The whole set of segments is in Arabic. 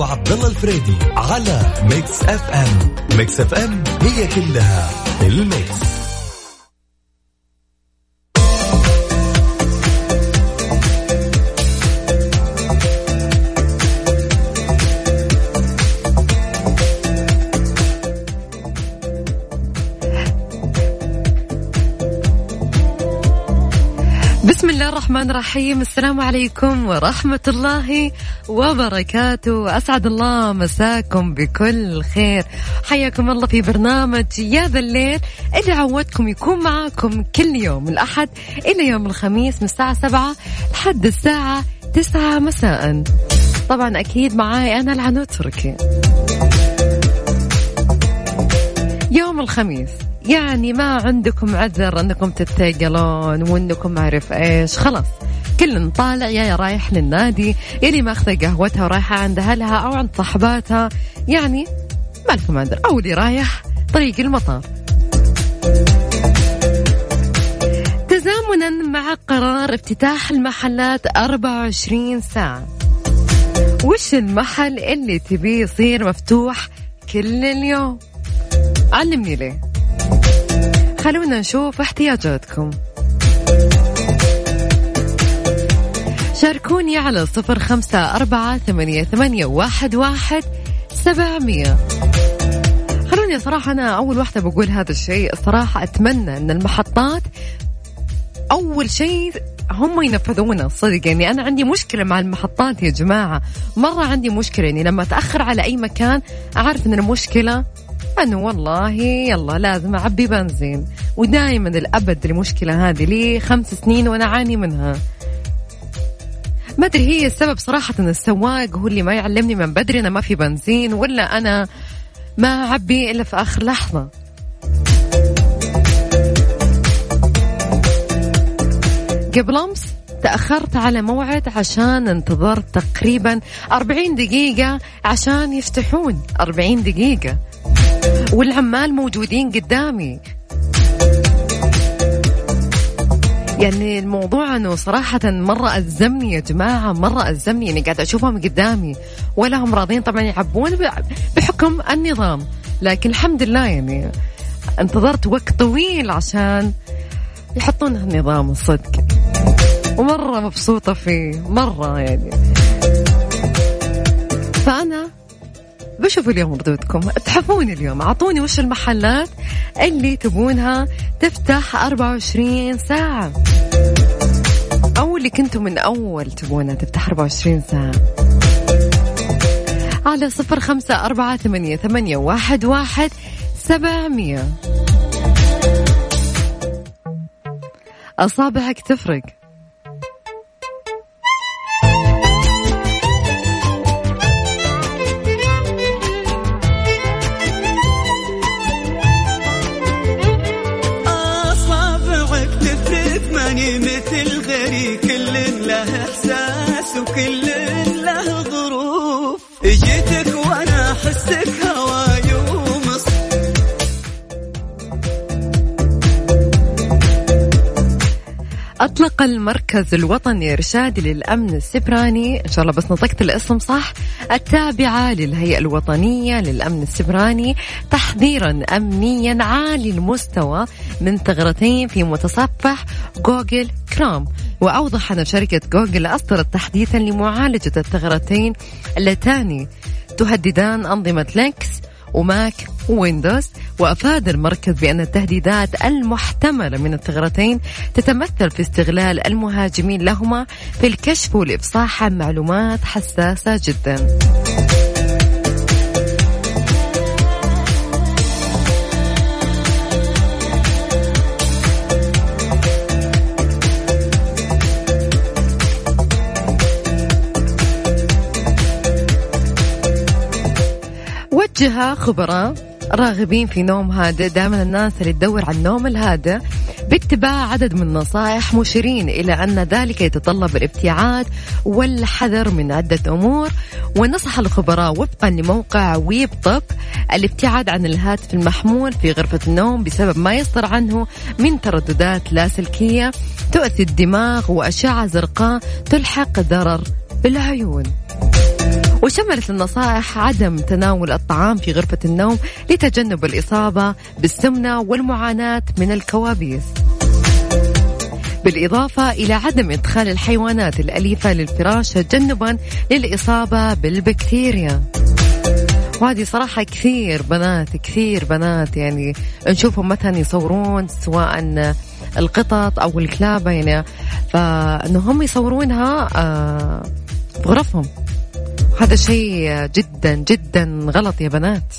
وعبد الله الفريدي على Mix FM. Mix FM it's all in the mix. الرحمن الرحيم. السلام عليكم ورحمة الله وبركاته. أسعد الله مساكم بكل خير. حياكم الله في برنامج يا ذا الليل اللي عودكم يكون معاكم كل يوم الأحد إلى يوم الخميس من الساعة سبعة لحد الساعة تسعة مساء. طبعا أكيد معاي أنا العنود تركي. يوم الخميس. يعني ما عندكم عذر انكم تتثقلون وانكم ما اعرف إيش. خلاص كل طالع يا رايح للنادي يلي ماخذة قهوتها ورايحة عند أهلها أو عند صحباتها يعني ما لكم عذر أو اللي رايح طريق المطار. تزامنا مع قرار افتتاح المحلات 24 ساعة. وش المحل اللي تبيه يصير مفتوح كل اليوم؟ علمني ليه. خلونا نشوف احتياجاتكم. شاركوني على صفر خمسة أربعة ثمانية, ثمانية واحد, واحد سبعمية. خلوني صراحة أنا أول واحدة بقول هذا الشيء. الصراحة أتمنى أن المحطات أول شيء هم ينفذونه صدق. يعني أنا عندي مشكلة مع المحطات يا جماعة. مرة عندي مشكلة. يعني لما أتأخر على أي مكان أعرف أن المشكلة انه والله يلا لازم أعبي بنزين. ودائما الأبد المشكلة هذه لي خمس سنين وأنا أعاني منها. ما أدري هي السبب صراحة السواق هو اللي ما يعلمني من بدري أنا ما في بنزين ولا أنا ما أعبي إلا في آخر لحظة. قبل أمس تأخرت على موعد عشان انتظرت تقريبا 40 دقيقة عشان يفتحون. 40 دقيقة. والعمال موجودين قدامي. يعني الموضوع إنه صراحة مرة أزمني يا جماعة مرة أزمني يعني قاعدة أشوفهم قدامي. ولا هم راضين. طبعا يعبون بحكم النظام. لكن الحمد لله يعني انتظرت وقت طويل عشان يحطون النظام الصدق. ومرة مبسوطة فيه مرة يعني. فأنا بشوف اليوم ردودكم تحفوني اليوم. أعطوني وش المحلات اللي تبونها. تفتح 24 ساعة. أو اللي كنتوا من أول تبونها تفتح 24 ساعة. على صفر خمسة أربعة ثمانية, ثمانية واحد, واحد سبعمية. أصابعك تفرق. نفسه كله أطلق المركز الوطني إرشادي للأمن السبراني. إن شاء الله بس نطقت الاسم صح. التابعة للهيئة الوطنية للأمن السبراني. تحذيرا أمنيا عالي المستوى من ثغرتين في متصفح Google Chrome. وأوضح أن شركة جوجل أصدرت تحديثا لمعالجة الثغرتين اللتان تهددان أنظمة لينكس وماك ويندوز وأفاد المركز بأن التهديدات المحتملة من الثغرتين تتمثل في استغلال المهاجمين لهما في الكشف والإفصاح عن معلومات حساسة جداً. وجه خبراء راغبين في نوم هادئ دائما الناس اللي تدور على النوم الهادئ. باتباع عدد من النصائح مشيرين إلى أن ذلك يتطلب الابتعاد والحذر من عدة أمور. ونصح الخبراء وفقا لموقع ويب طب الابتعاد عن الهاتف المحمول في غرفة النوم بسبب ما يصدر عنه من ترددات لاسلكية تؤذي الدماغ وأشعة زرقاء تلحق ضرر بالعيون. وشملت النصائح عدم تناول الطعام في غرفة النوم لتجنب الإصابة بالسمنة والمعاناة من الكوابيس. بالإضافة إلى عدم إدخال الحيوانات الأليفة للفراش تجنبا للإصابة بالبكتيريا. وهذه صراحة كثير بنات كثير بنات يعني نشوفهم مثلا يصورون سواء القطط أو الكلاب يعني فإنهم يصورونها آه، غرفهم. هذا شيء جدا جدا غلط يا بنات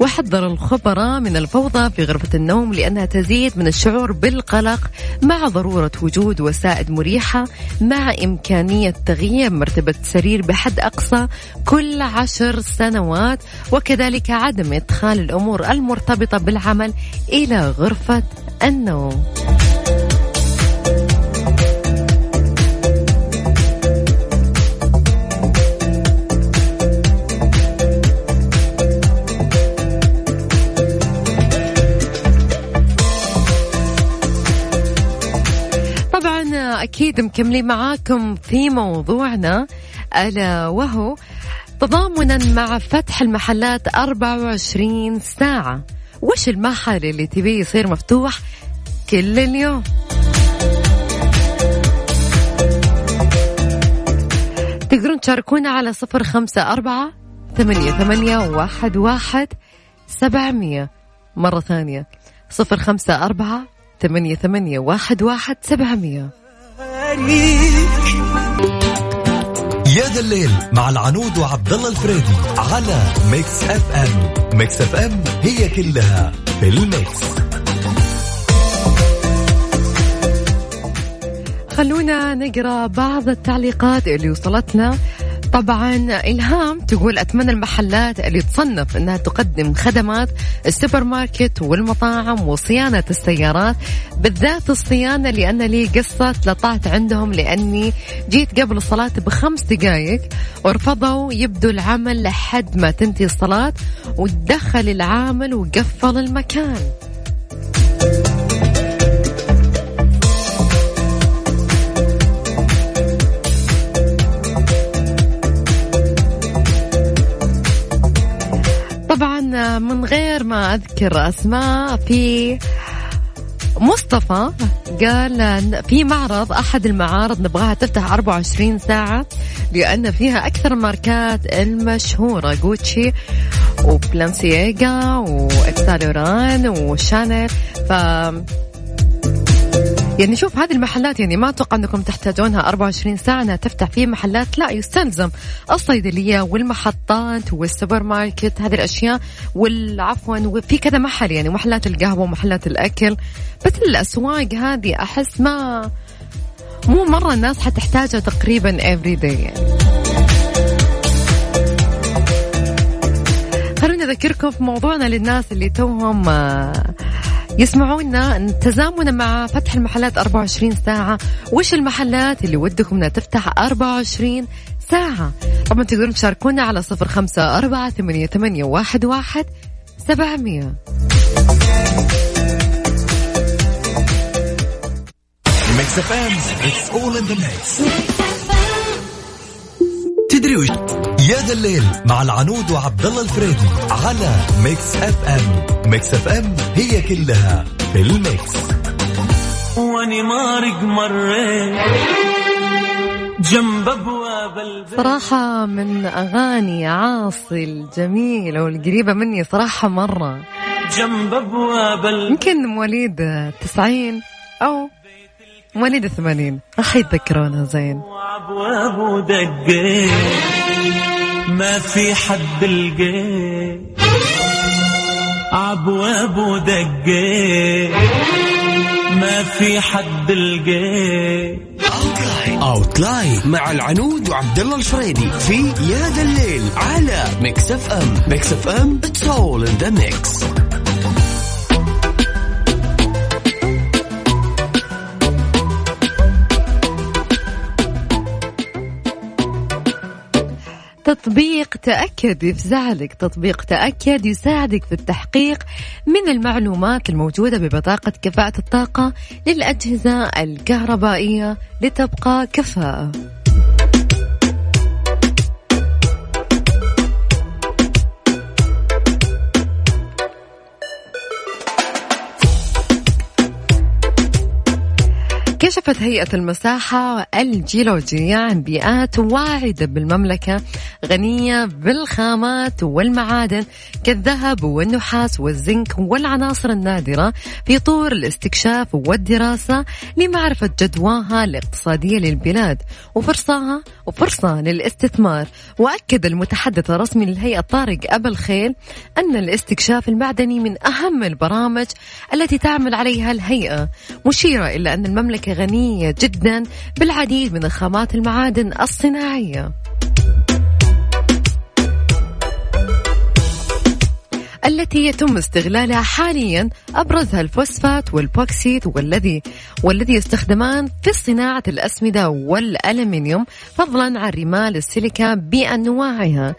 وحذر الخبراء من الفوضى في غرفة النوم لأنها تزيد من الشعور بالقلق مع ضرورة وجود وسائد مريحة مع إمكانية تغيير مرتبة السرير بحد أقصى كل عشر سنوات وكذلك عدم إدخال الأمور المرتبطة بالعمل إلى غرفة النوم. أكيد مكملين معاكم في موضوعنا. ألا وهو تضامنا مع فتح المحلات 24 ساعة. وش المحل اللي تبيه يصير مفتوح كل اليوم؟ تقدرون تشاركونا على صفر خمسة أربعة ثمانية, ثمانية واحد, واحد سبعمية. مرة ثانية صفر خمسة أربعة ثمانية, ثمانية واحد, واحد سبعمية. يا ذا الليل مع العنود وعبد الله الفريدي على Mix FM. Mix FM it's all in the mix. خلونا نقرأ بعض التعليقات اللي وصلتنا. طبعا إلهام تقول أتمنى المحلات اللي تصنف أنها تقدم خدمات السوبر ماركت والمطاعم وصيانة السيارات بالذات الصيانة لأن لي قصة لطعت عندهم لأني جيت قبل الصلاة بخمس دقايق ورفضوا يبدوا العمل لحد ما تنتهي الصلاة ودخل العامل وقفل المكان. من غير ما أذكر أسماء في مصطفى قال في معرض أحد المعارض نبغاها تفتح 24 ساعة لأن فيها أكثر الماركات المشهورة جوتشي وبلانسييغا وإكسالوران وشانيل. ف يعني شوف هذه المحلات يعني ما أتوقع أنكم تحتاجونها. 24 ساعة انها تفتح في محلات. لا يستلزم الصيدلية والمحطات والسوبر ماركت هذه الأشياء. والعفوا وفي كذا محل يعني محلات القهوة ومحلات الأكل. بس الأسواق هذه أحس ما مو مرة الناس حتحتاجها تقريبا افري داي يعني. خلونا نذكركم في موضوعنا للناس اللي توهم آه، يسمعونا تزامنا مع فتح المحلات 24 ساعة. وش المحلات اللي ودكم إنها تفتح 24 ساعة؟ طبعا تقدرون تشاركونا على صفر خمسة أربعة ثمانية, ثمانية واحد, واحد سبعمية. تدري وش يا ذا الليل مع العنود وعبد الله الفريدي على Mix FM. Mix FM it's all in the mix. واني مارق مريت جنب أبواب صراحة من أغاني عاصي الجميلة والقريبة مني صراحة مرة. جنب أبواب يمكن مواليد 90 أو مواليد 80 راح يتذكرونها زين. وابواب ودقيت ما في حد لقيت عبواب ودقيت ما في حد لقيت اوتلاين مع العنود وعبد الله الفريدي في يا ذا الليل على ميكس اف ام ميكس اف ام اتس اول ان ذا ميكس تطبيق تأكد يفزعلك تطبيق تأكد يساعدك في التحقيق من المعلومات الموجودة ببطاقة كفاءة الطاقة للأجهزة الكهربائية لتبقى كفاءة. كشفت هيئة المساحة الجيولوجية عن بيئات واعدة بالمملكة غنية بالخامات والمعادن كالذهب والنحاس والزنك والعناصر النادرة في طور الاستكشاف والدراسة لمعرفة جدواها الاقتصادية للبلاد وفرصها وفرصة للاستثمار. وأكد المتحدث الرسمي للهيئة طارق أبا الخيل أن الاستكشاف المعدني من أهم البرامج التي تعمل عليها الهيئة. مشيرة إلى أن المملكة غنية جدا بالعديد من الخامات المعادن الصناعية. التي يتم استغلالها حاليا ابرزها الفوسفات والبوكسيت والذي والذي يستخدمان في صناعة الأسمدة والألمنيوم فضلا عن رمال السيليكا بأنواعها.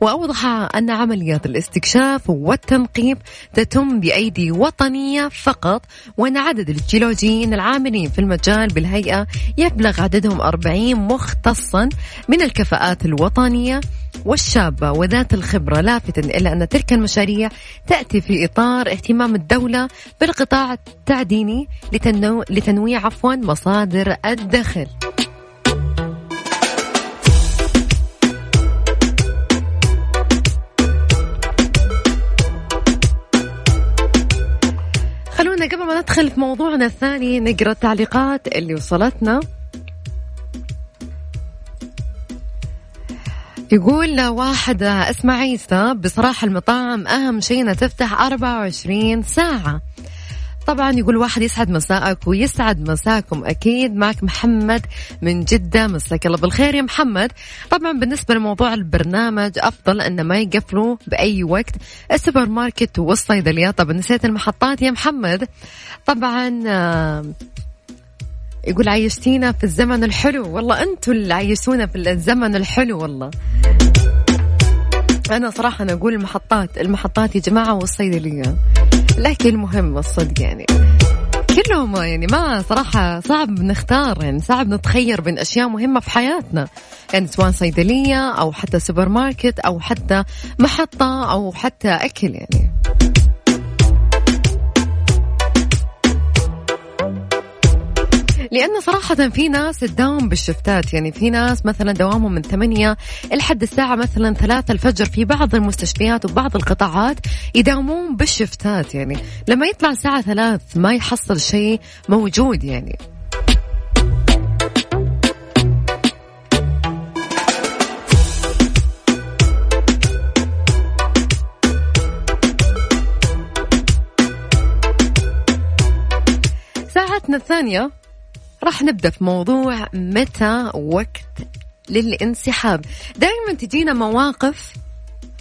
وأوضح أن عمليات الاستكشاف والتنقيب تتم بأيدي وطنية فقط وأن عدد الجيولوجيين العاملين في المجال بالهيئة يبلغ عددهم 40 مختصا من الكفاءات الوطنية. والشابة وذات الخبرة لافتا إلى أن تلك المشاريع تأتي في إطار اهتمام الدولة بالقطاع التعديني لتنو... لتنويع عفوا مصادر الدخل. خلونا قبل ما ندخل في موضوعنا الثاني نقرأ التعليقات اللي وصلتنا. يقول واحد اسمه عيسى بصراحة المطاعم أهم شيء إنها تفتح 24 ساعة. طبعا يقول واحد يسعد مساءك ويسعد مساكم. أكيد معك محمد من جدة. مساك الله بالخير يا محمد. طبعا بالنسبة لموضوع البرنامج أفضل انه ما يقفلوا بأي وقت. السوبر ماركت والصيدليات طبعا نسيت المحطات يا محمد. طبعا آه، يقول عيشتينا في الزمن الحلو. والله أنتم اللي عيشتونا في الزمن الحلو والله. أنا صراحة أنا أقول المحطات المحطات يا جماعة والصيدليه لكن المهم الصدق يعني. كلهم يعني ما صراحة صعب نختار يعني صعب نتخير بين أشياء مهمة في حياتنا. يعني سواء صيدلية أو حتى سوبر ماركت أو حتى محطة أو حتى أكل يعني. لأن صراحة في ناس تداوم بالشفتات يعني في ناس مثلا دوامهم من ثمانية لحد الساعة مثلا ثلاثة الفجر في بعض المستشفيات وبعض القطاعات يداومون بالشفتات يعني لما يطلع الساعة ثلاث ما يحصل شيء موجود يعني. ساعتنا الثانية. راح نبدأ في موضوع متى وقت للانسحاب. دائما تجينا مواقف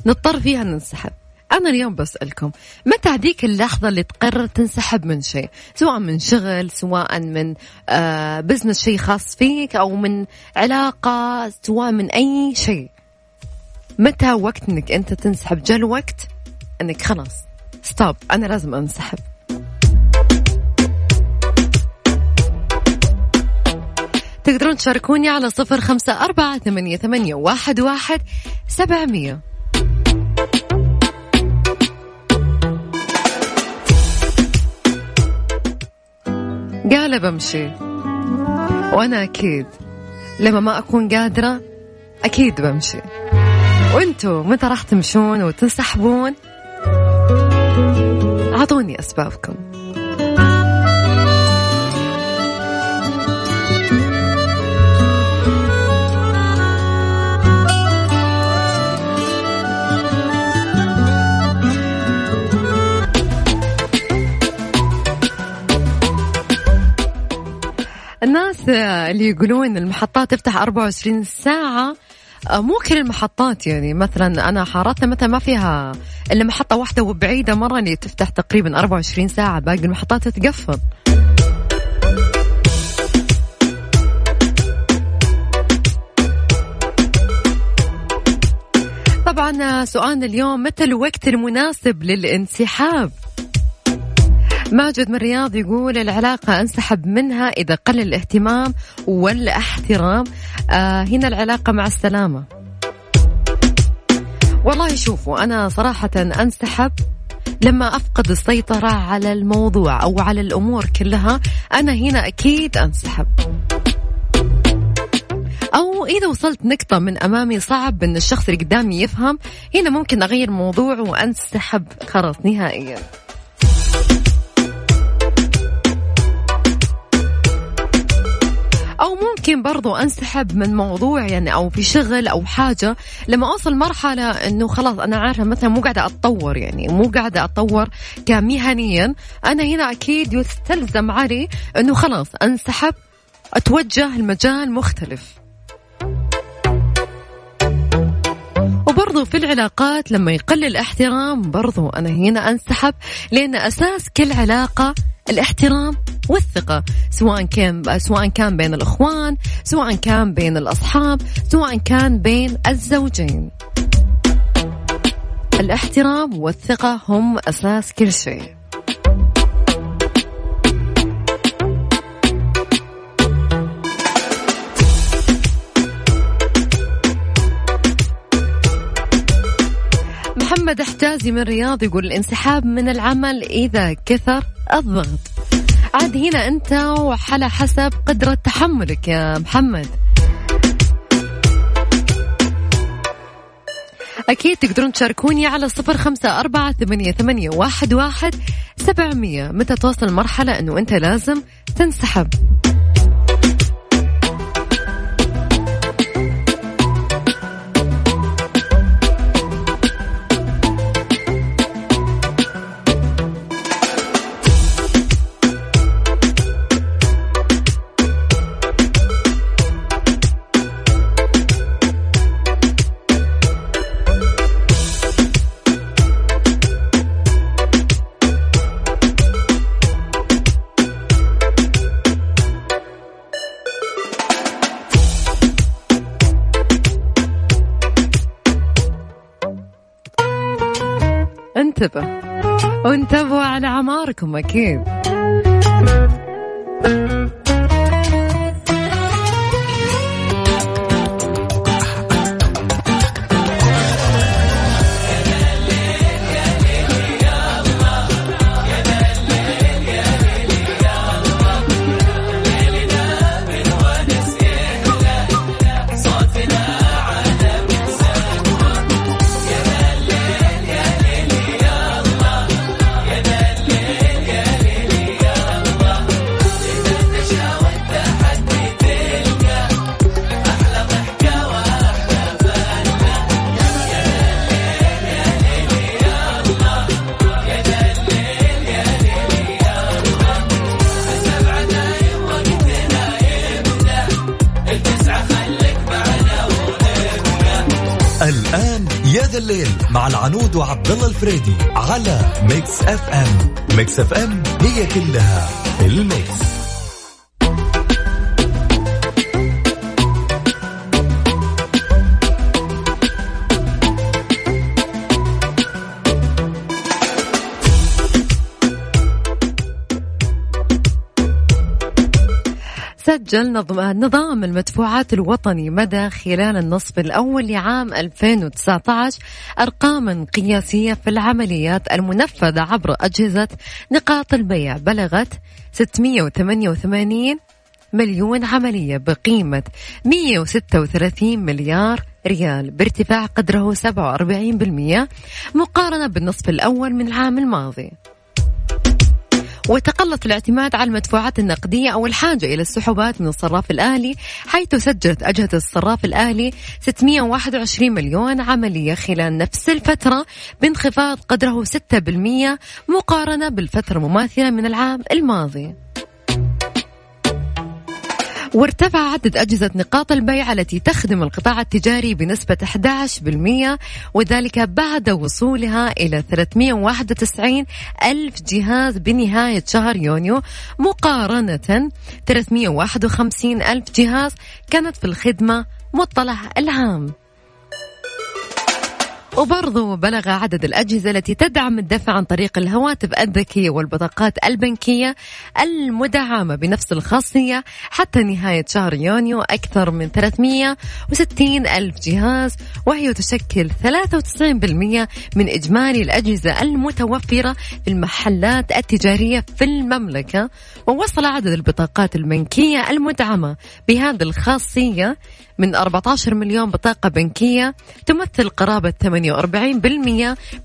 نضطر فيها ننسحب. أنا اليوم بسألكم متى هذيك اللحظة اللي تقرر تنسحب من شيء؟ سواء من شغل سواء من آه business شيء خاص فيك أو من علاقة سواء من أي شيء. متى وقت أنك أنت تنسحب؟ جاء الوقت أنك خلاص stop أنا لازم أنسحب. تقدرون تشاركوني على صفر خمسة أربعة ثمانية, ثمانية واحد, واحد سبعمية. قال بمشي. وأنا أكيد. لما ما أكون قادرة أكيد بمشي. وأنتوا متى راح تمشون وتنسحبون؟ أعطوني أسبابكم. اللي يقولون المحطات تفتح 24 ساعة. آه، مو كل المحطات يعني. مثلا أنا حارتنا مثلا ما فيها إلا محطة واحدة وبعيدة مره اللي تفتح تقريبا 24 ساعة. باقي المحطات تتقفل. معنا سؤالنا اليوم متى الوقت المناسب للانسحاب؟ ماجد من الرياض يقول العلاقة أنسحب منها إذا قل الاهتمام والاحترام. آه هنا العلاقة مع السلامة. والله شوفوا أنا صراحة أنسحب لما أفقد السيطرة على الموضوع أو على الأمور كلها أنا هنا أكيد أنسحب. أو إذا وصلت نقطة من أمامي صعب أن الشخص اللي قدامي يفهم هنا ممكن أغير موضوع وأنسحب خلاص نهائيا. أو ممكن برضو أنسحب من موضوع يعني أو في شغل أو حاجة. لما أوصل مرحلة إنه خلاص أنا عارفة مثلا مو قاعدة أتطور يعني مو قاعدة أتطور كمهنيا أنا هنا أكيد يستلزم علي إنه خلاص أنسحب أتوجه لمجال مختلف. وبرضو في العلاقات لما يقل الاحترام برضو أنا هنا أنسحب لأن أساس كل علاقة الاحترام. والثقة سواء كان سواء كان بين الإخوان سواء كان بين الأصحاب سواء كان بين الزوجين. الاحترام والثقة هم أساس كل شيء. محمد احتازي من الرياض يقول الانسحاب من العمل إذا كثر الضغط. عاد هنا أنت وعلى حسب قدرة تحملك يا محمد. أكيد تقدرون تشاركوني على صفر خمسة أربعة ثمانية, ثمانية واحد, واحد سبعمية. متى توصل مرحلة أنه أنت لازم تنسحب؟ وانتبهوا على عماركم أكيد. الفريدي على Mix FM. Mix FM هي كلها ال mix. سجل نظام المدفوعات الوطني مدى خلال النصف الأول لعام 2019 أرقاما قياسية في العمليات المنفذة عبر أجهزة نقاط البيع. بلغت 688 مليون عملية بقيمة 136 مليار ريال بارتفاع قدره 47% مقارنة بالنصف الأول من العام الماضي. وتقلص الاعتماد على المدفوعات النقدية أو الحاجة إلى السحوبات من الصراف الآلي حيث سجلت أجهزة الصراف الآلي 621 مليون عملية خلال نفس الفترة بانخفاض قدره 6% مقارنة بالفترة المماثلة من العام الماضي. وارتفع عدد أجهزة نقاط البيع التي تخدم القطاع التجاري بنسبة 11% وذلك بعد وصولها إلى 391 ألف جهاز بنهاية شهر يونيو. مقارنة 351 ألف جهاز كانت في الخدمة مطلع العام. وبرضو بلغ عدد الأجهزة التي تدعم الدفع عن طريق الهواتف الذكية والبطاقات البنكية المدعمة بنفس الخاصية حتى نهاية شهر يونيو أكثر من 360 ألف جهاز وهي تشكل 93% من إجمالي الأجهزة المتوفرة في المحلات التجارية في المملكة. ووصل عدد البطاقات البنكية المدعمة بهذه الخاصية من 14 مليون بطاقة بنكية تمثل قرابة 48%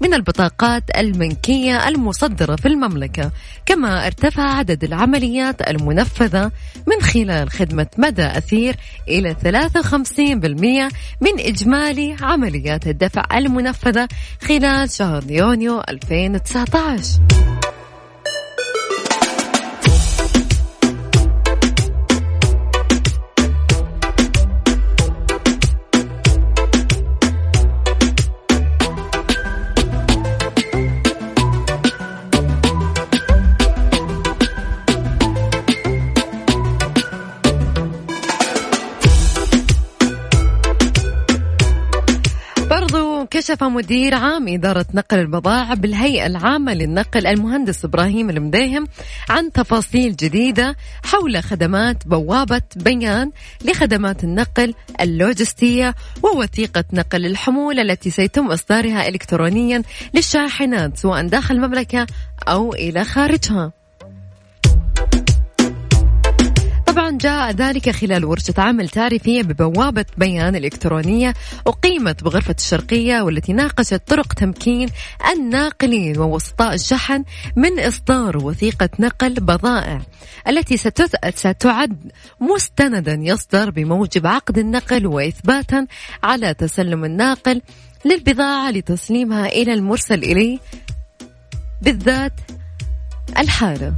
من البطاقات البنكية المصدرة في المملكة كما ارتفع عدد العمليات المنفذة من خلال خدمة مدى أثير إلى 53% من إجمالي عمليات الدفع المنفذة خلال شهر يونيو 2019 كشف مدير عام إدارة نقل البضائع بالهيئة العامة للنقل المهندس إبراهيم المديهم عن تفاصيل جديدة حول خدمات بوابة بيان لخدمات النقل اللوجستية ووثيقة نقل الحمولة التي سيتم إصدارها إلكترونيا للشاحنات سواء داخل المملكة أو إلى خارجها. طبعا جاء ذلك خلال ورشة عمل تعريفية ببوابة بيان إلكترونية أقيمت بغرفة الشرقية والتي ناقشت طرق تمكين الناقلين ووسطاء الشحن من إصدار وثيقة نقل بضائع التي ستعد مستندا يصدر بموجب عقد النقل وإثباتا على تسلم الناقل للبضاعة لتسليمها إلى المرسل إليه بالذات الحالة.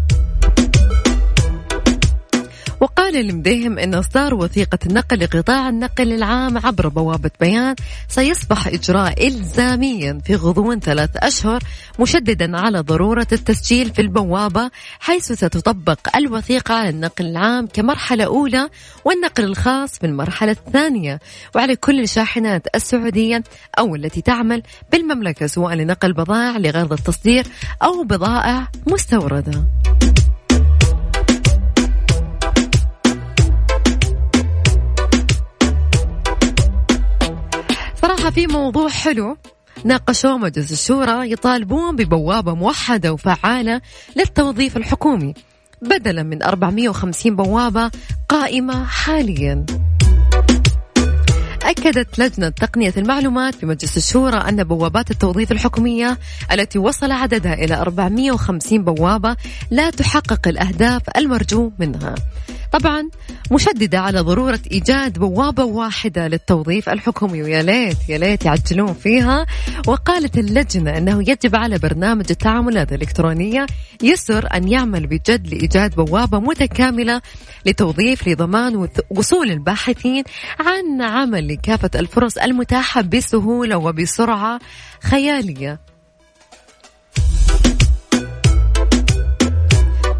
وقال المديهم أن إصدار وثيقة النقل لقطاع النقل العام عبر بوابة بيان سيصبح إجراء إلزاميا في غضون ثلاث أشهر مشددا على ضرورة التسجيل في البوابة حيث ستطبق الوثيقة على النقل العام كمرحلة أولى والنقل الخاص في المرحلة الثانية وعلى كل الشاحنات السعودية أو التي تعمل بالمملكة سواء لنقل بضائع لغرض التصدير أو بضائع مستوردة. صراحة في موضوع حلو. ناقشوه مجلس الشورى يطالبون ببوابة موحدة وفعالة للتوظيف الحكومي بدلا من 450 بوابة قائمة حاليا. أكدت لجنة تقنية المعلومات في مجلس الشورى أن بوابات التوظيف الحكومية التي وصل عددها إلى 450 بوابة لا تحقق الأهداف المرجو منها. طبعا مشددة على ضرورة إيجاد بوابة واحدة للتوظيف الحكومي ويا ليت يا ليت يعجلون فيها. وقالت اللجنة أنه يجب على برنامج التعاملات الإلكترونية يسر أن يعمل بجد لإيجاد بوابة متكاملة لتوظيف لضمان وصول الباحثين عن عمل لكافة الفرص المتاحة بسهولة وبسرعة خيالية.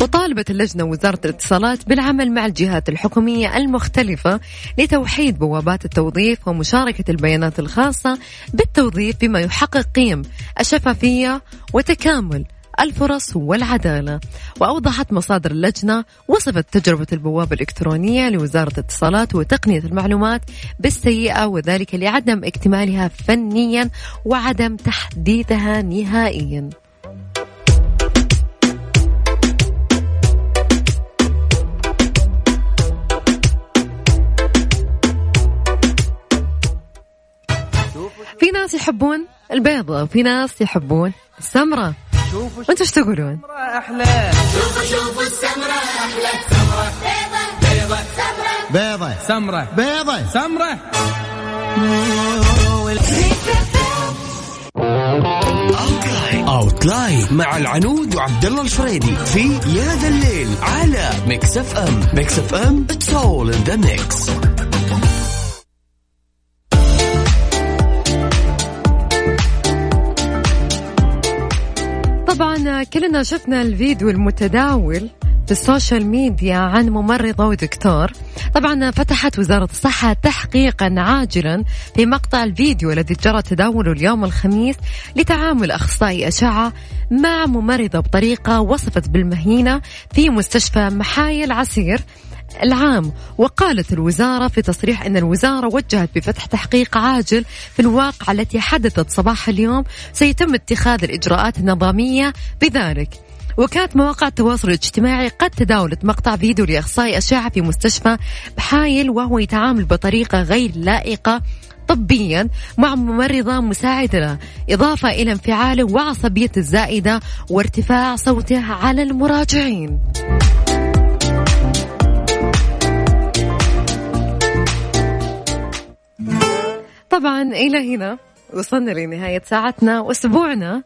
وطالبت اللجنة وزارة الاتصالات بالعمل مع الجهات الحكومية المختلفة لتوحيد بوابات التوظيف ومشاركة البيانات الخاصة بالتوظيف بما يحقق قيم الشفافية وتكامل الفرص والعدالة. وأوضحت مصادر اللجنة وصفت تجربة البوابة الإلكترونية لوزارة الاتصالات وتقنية المعلومات بالسيئة وذلك لعدم اكتمالها فنيا وعدم تحديثها نهائيا. ناس يحبون البيضة وفي ناس يحبون السمرة. وأنتم إيش تقولون؟ أحلى شوفوا شوفوا السمرة أحلى سمرة بيضة. بيضة بيضة سمرة. بيضة. سمرة. outline مع العنود وعبد الله الفريدي في يا ذا الليل على Mix FM Mix FM it's all in the mix طبعا كلنا شفنا الفيديو المتداول في السوشيال ميديا عن ممرضة ودكتور. طبعا فتحت وزارة الصحة تحقيقا عاجلا في مقطع الفيديو الذي جرى تداوله اليوم الخميس لتعامل أخصائي أشعة مع ممرضة بطريقة وصفت بالمهينة في مستشفى محايل عسير. العام وقالت الوزارة في تصريح أن الوزارة وجهت بفتح تحقيق عاجل في الواقعة التي حدثت صباح اليوم سيتم اتخاذ الإجراءات النظامية بذلك. وكانت مواقع التواصل الاجتماعي قد تداولت مقطع فيديو لأخصائي أشعة في مستشفى بحايل وهو يتعامل بطريقة غير لائقة طبيا مع ممرضة مساعدة إضافة إلى انفعاله وعصبيته الزائدة وارتفاع صوته على المراجعين. طبعا إلى هنا وصلنا لنهاية ساعتنا وأسبوعنا.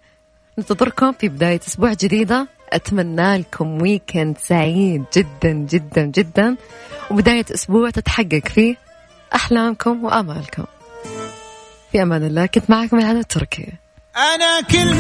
ننتظركم في بداية أسبوع جديدة. أتمنى لكم ويكند سعيد جدا جدا جدا. وبداية أسبوع تتحقق فيه أحلامكم وآمالكم. في أمان الله كنت معكم العنود التركي أنا كل